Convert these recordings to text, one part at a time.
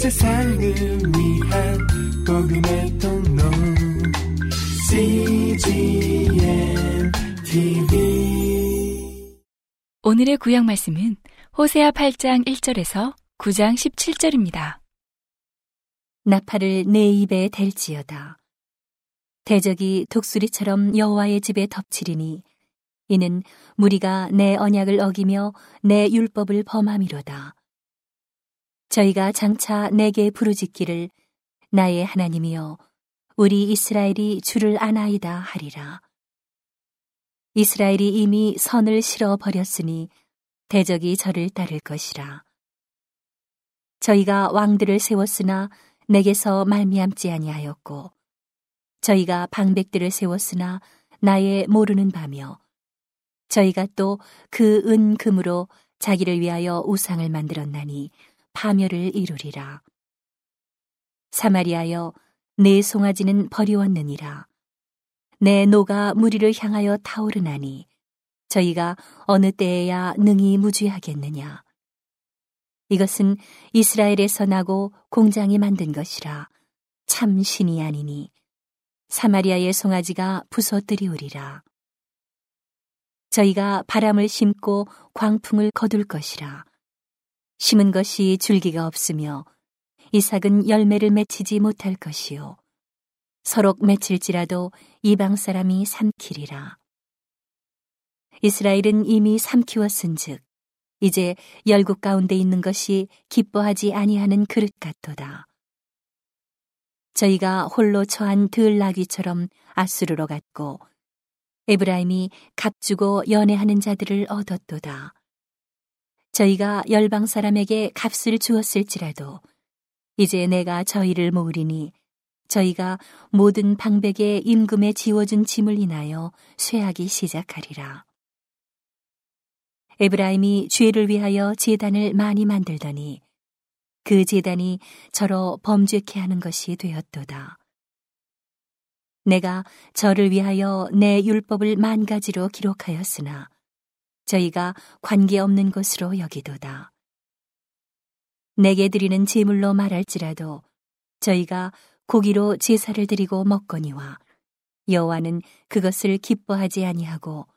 세상을 위한 복음의 통로 CGM TV 오늘의 구약 말씀은 호세아 8장 1절에서 9장 17절입니다. 나팔을 내 입에 댈지어다. 대적이 독수리처럼 여호와의 집에 덮치리니 이는 무리가 내 언약을 어기며 내 율법을 범함이로다. 저희가 장차 내게 부르짖기를 나의 하나님이여 우리 이스라엘이 주를 아나이다 하리라. 이스라엘이 이미 선을 실어 버렸으니 대적이 저를 따를 것이라. 저희가 왕들을 세웠으나 내게서 말미암지 아니하였고 저희가 방백들을 세웠으나 나의 모르는 바며 저희가 또 그 은금으로 자기를 위하여 우상을 만들었나니 파멸을 이루리라. 사마리아여 내 송아지는 버리웠느니라. 내 노가 무리를 향하여 타오르나니 저희가 어느 때에야 능히 무죄하겠느냐. 이것은 이스라엘에서 나고 공장이 만든 것이라 참 신이 아니니 사마리아의 송아지가 부서뜨리우리라. 저희가 바람을 심고 광풍을 거둘 것이라. 심은 것이 줄기가 없으며 이삭은 열매를 맺히지 못할 것이요. 서로 맺힐지라도 이방 사람이 삼키리라. 이스라엘은 이미 삼키웠은즉 이제 열국 가운데 있는 것이 기뻐하지 아니하는 그릇 같도다. 저희가 홀로 처한 들나귀처럼 아수르로 갔고 에브라임이 값주고 연애하는 자들을 얻었도다. 저희가 열방 사람에게 값을 주었을지라도 이제 내가 저희를 모으리니 저희가 모든 방백의 임금에 지워준 짐을 인하여 쇠하기 시작하리라. 에브라임이 죄를 위하여 제단을 많이 만들더니 그 제단이 저로 범죄케 하는 것이 되었도다. 내가 저를 위하여 내 율법을 만 가지로 기록하였으나 저희가 관계없는 것으로 여기도다. 내게 드리는 제물로 말할지라도 저희가 고기로 제사를 드리고 먹거니와 여호와는 그것을 기뻐하지 아니하고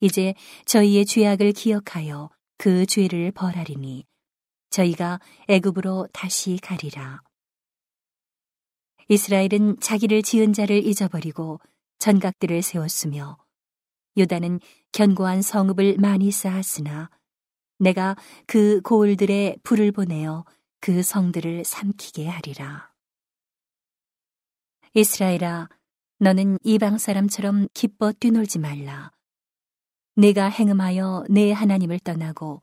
이제 저희의 죄악을 기억하여 그 죄를 벌하리니 저희가 애굽으로 다시 가리라. 이스라엘은 자기를 지은 자를 잊어버리고 전각들을 세웠으며 유다는 견고한 성읍을 많이 쌓았으나 내가 그 고을들에 불을 보내어 그 성들을 삼키게 하리라. 이스라엘아, 너는 이방 사람처럼 기뻐 뛰놀지 말라. 내가 행음하여 내 하나님을 떠나고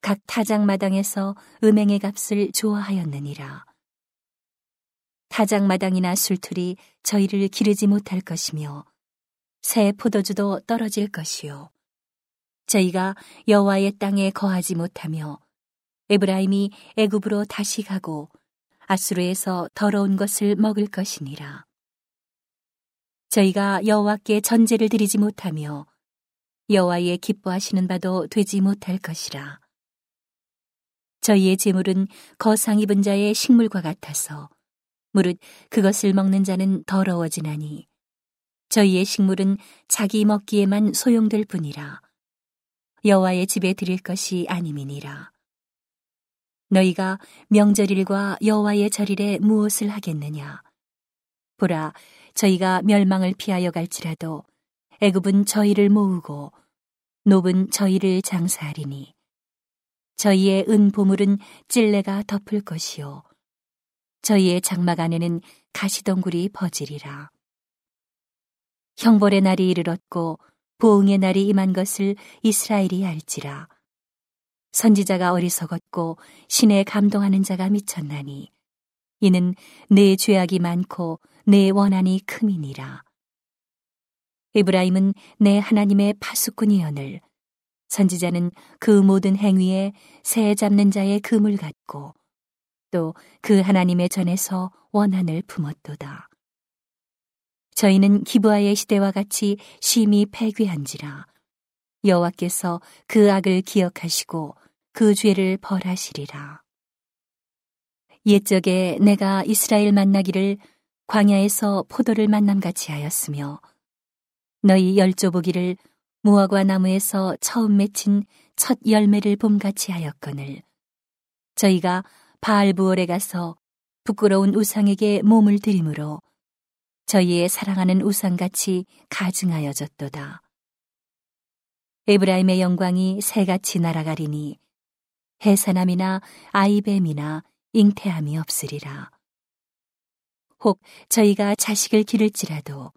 각 타작 마당에서 음행의 값을 좋아하였느니라. 타작 마당이나 술틀이 저희를 기르지 못할 것이며 새 포도주도 떨어질 것이요. 저희가 여호와의 땅에 거하지 못하며 에브라임이 애굽으로 다시 가고 아수르에서 더러운 것을 먹을 것이니라. 저희가 여호와께 전제를 드리지 못하며 여호와의 기뻐하시는 바도 되지 못할 것이라. 저희의 재물은 거상 입은 자의 식물과 같아서 무릇 그것을 먹는 자는 더러워지나니 저희의 식물은 자기 먹기에만 소용될 뿐이라. 여호와의 집에 드릴 것이 아님이니라. 너희가 명절일과 여호와의 절일에 무엇을 하겠느냐? 보라, 저희가 멸망을 피하여 갈지라도 애굽은 저희를 모으고 노은 저희를 장사하리니 저희의 은 보물은 찔레가 덮을 것이요 저희의 장막 안에는 가시덩굴이 버지리라 형벌의 날이 이르렀고 보응의 날이 임한 것을 이스라엘이 알지라 선지자가 어리석었고 신에 감동하는 자가 미쳤나니 이는 내 죄악이 많고 내 원한이 큼이니라 에브라임은 내 하나님의 파수꾼이여늘 선지자는 그 모든 행위에 새 잡는 자의 금을 갖고 또 그 하나님의 전에서 원한을 품었도다. 저희는 기부하의 시대와 같이 심히 패괴한지라 여호와께서 그 악을 기억하시고 그 죄를 벌하시리라. 옛적에 내가 이스라엘 만나기를 광야에서 포도를 만남같이 하였으며 너희 열조보기를 무화과 나무에서 처음 맺힌 첫 열매를 봄같이 하였거늘 저희가 바알부월에 가서 부끄러운 우상에게 몸을 들이므로 저희의 사랑하는 우상같이 가증하여졌도다. 에브라임의 영광이 새같이 날아가리니 해산함이나 아이뱀이나 잉태함이 없으리라. 혹 저희가 자식을 기를지라도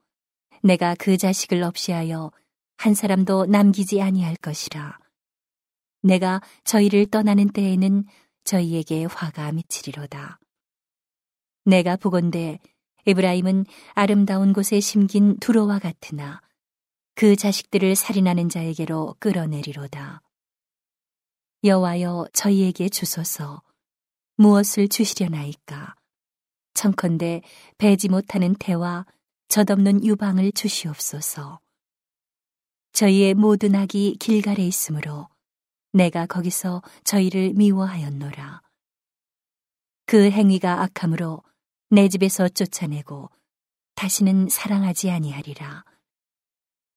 내가 그 자식을 없이하여 한 사람도 남기지 아니할 것이라. 내가 저희를 떠나는 때에는 저희에게 화가 미치리로다. 내가 보건대 에브라임은 아름다운 곳에 심긴 두로와 같으나 그 자식들을 살인하는 자에게로 끌어내리로다. 여와여 저희에게 주소서 무엇을 주시려나이까 청컨대 배지 못하는 태와 젖없는 유방을 주시옵소서. 저희의 모든 악이 길갈에 있으므로 내가 거기서 저희를 미워하였노라. 그 행위가 악함으로 내 집에서 쫓아내고 다시는 사랑하지 아니하리라.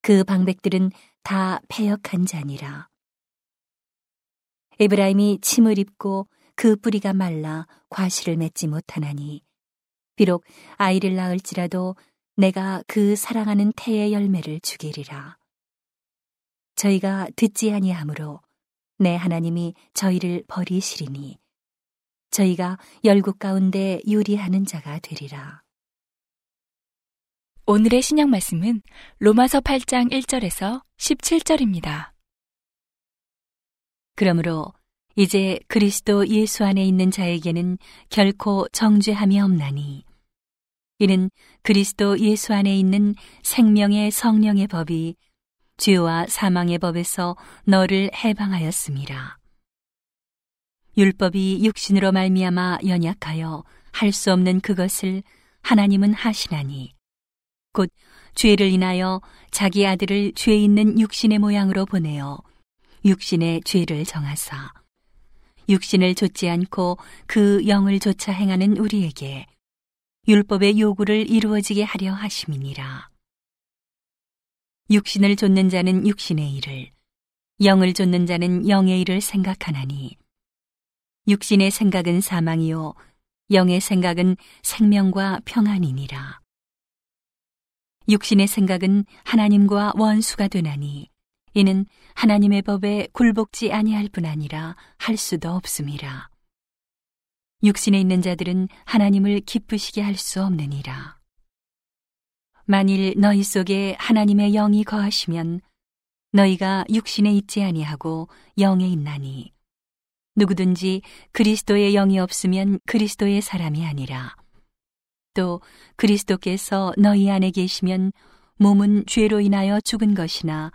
그 방백들은 다 패역한 자니라. 에브라임이 침을 입고 그 뿌리가 말라 과실을 맺지 못하나니 비록 아이를 낳을지라도 내가 그 사랑하는 태의 열매를 주기리라. 저희가 듣지 아니하므로 내 하나님이 저희를 버리시리니 저희가 열국 가운데 유리하는 자가 되리라. 오늘의 신약 말씀은 로마서 8장 1절에서 17절입니다. 그러므로 이제 그리스도 예수 안에 있는 자에게는 결코 정죄함이 없나니 이는 그리스도 예수 안에 있는 생명의 성령의 법이 죄와 사망의 법에서 너를 해방하였습니다. 율법이 육신으로 말미암아 연약하여 할 수 없는 그것을 하나님은 하시나니 곧 죄를 인하여 자기 아들을 죄 있는 육신의 모양으로 보내어 육신의 죄를 정하사 육신을 좇지 않고 그 영을 조차 행하는 우리에게 율법의 요구를 이루어지게 하려 하심이니라. 육신을 좇는 자는 육신의 일을, 영을 좇는 자는 영의 일을 생각하나니, 육신의 생각은 사망이요, 영의 생각은 생명과 평안이니라. 육신의 생각은 하나님과 원수가 되나니, 이는 하나님의 법에 굴복지 아니할 뿐 아니라 할 수도 없음이라. 육신에 있는 자들은 하나님을 기쁘시게 할 수 없느니라. 만일 너희 속에 하나님의 영이 거하시면 너희가 육신에 있지 아니하고 영에 있나니 누구든지 그리스도의 영이 없으면 그리스도의 사람이 아니라 또 그리스도께서 너희 안에 계시면 몸은 죄로 인하여 죽은 것이나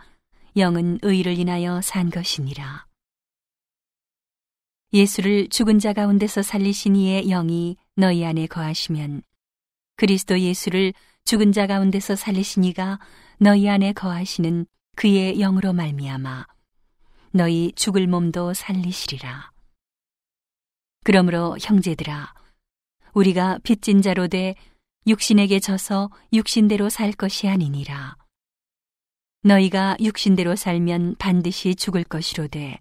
영은 의를 인하여 산 것이니라. 예수를 죽은 자 가운데서 살리신 이의 영이 너희 안에 거하시면 그리스도 예수를 죽은 자 가운데서 살리신 이가 너희 안에 거하시는 그의 영으로 말미암아 너희 죽을 몸도 살리시리라. 그러므로 형제들아 우리가 빚진 자로 돼 육신에게 져서 육신대로 살 것이 아니니라. 너희가 육신대로 살면 반드시 죽을 것이로되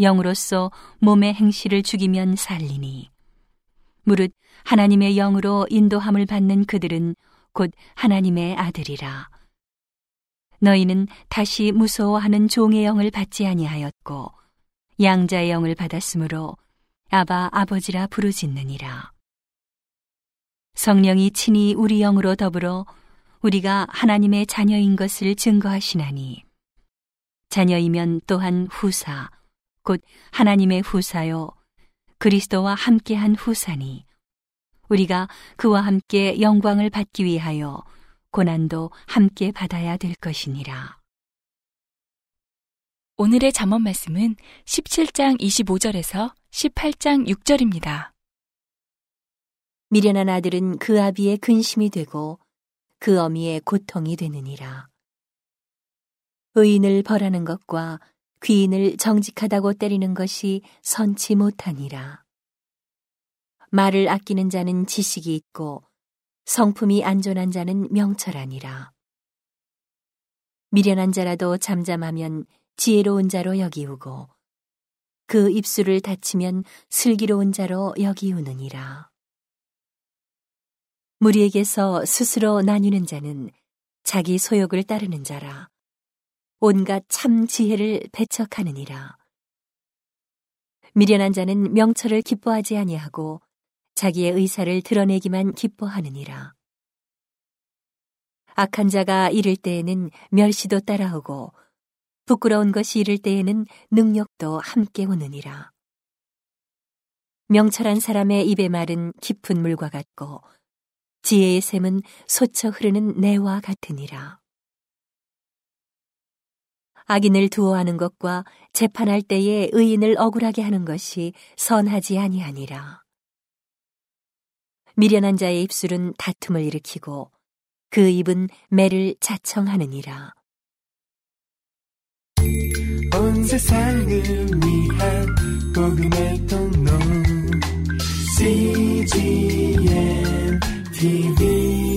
영으로서 몸의 행실을 죽이면 살리니 무릇 하나님의 영으로 인도함을 받는 그들은 곧 하나님의 아들이라 너희는 다시 무서워하는 종의 영을 받지 아니하였고 양자의 영을 받았으므로 아바 아버지라 부르짖느니라. 성령이 친히 우리 영으로 더불어 우리가 하나님의 자녀인 것을 증거하시나니 자녀이면 또한 후사 곧 하나님의 후사요 그리스도와 함께한 후사니 우리가 그와 함께 영광을 받기 위하여 고난도 함께 받아야 될 것이니라. 오늘의 잠언 말씀은 17장 25절에서 18장 6절입니다. 미련한 아들은 그 아비의 근심이 되고 그 어미의 고통이 되느니라. 의인을 벌하는 것과 귀인을 정직하다고 때리는 것이 선치 못하니라. 말을 아끼는 자는 지식이 있고 성품이 안전한 자는 명철하니라. 미련한 자라도 잠잠하면 지혜로운 자로 여기우고 그 입술을 닫히면 슬기로운 자로 여기우느니라. 무리에게서 스스로 나뉘는 자는 자기 소욕을 따르는 자라. 온갖 참 지혜를 배척하느니라. 미련한 자는 명철을 기뻐하지 아니하고 자기의 의사를 드러내기만 기뻐하느니라. 악한 자가 이를 때에는 멸시도 따라오고 부끄러운 것이 이를 때에는 능력도 함께 오느니라. 명철한 사람의 입의 말은 깊은 물과 같고 지혜의 샘은 솟쳐 흐르는 내와 같으니라. 악인을 두어하는 것과 재판할 때에 의인을 억울하게 하는 것이 선하지 아니하니라. 미련한 자의 입술은 다툼을 일으키고 그 입은 매를 자청하느니라. 온 세상을 위한 복음의 통로 CGM TV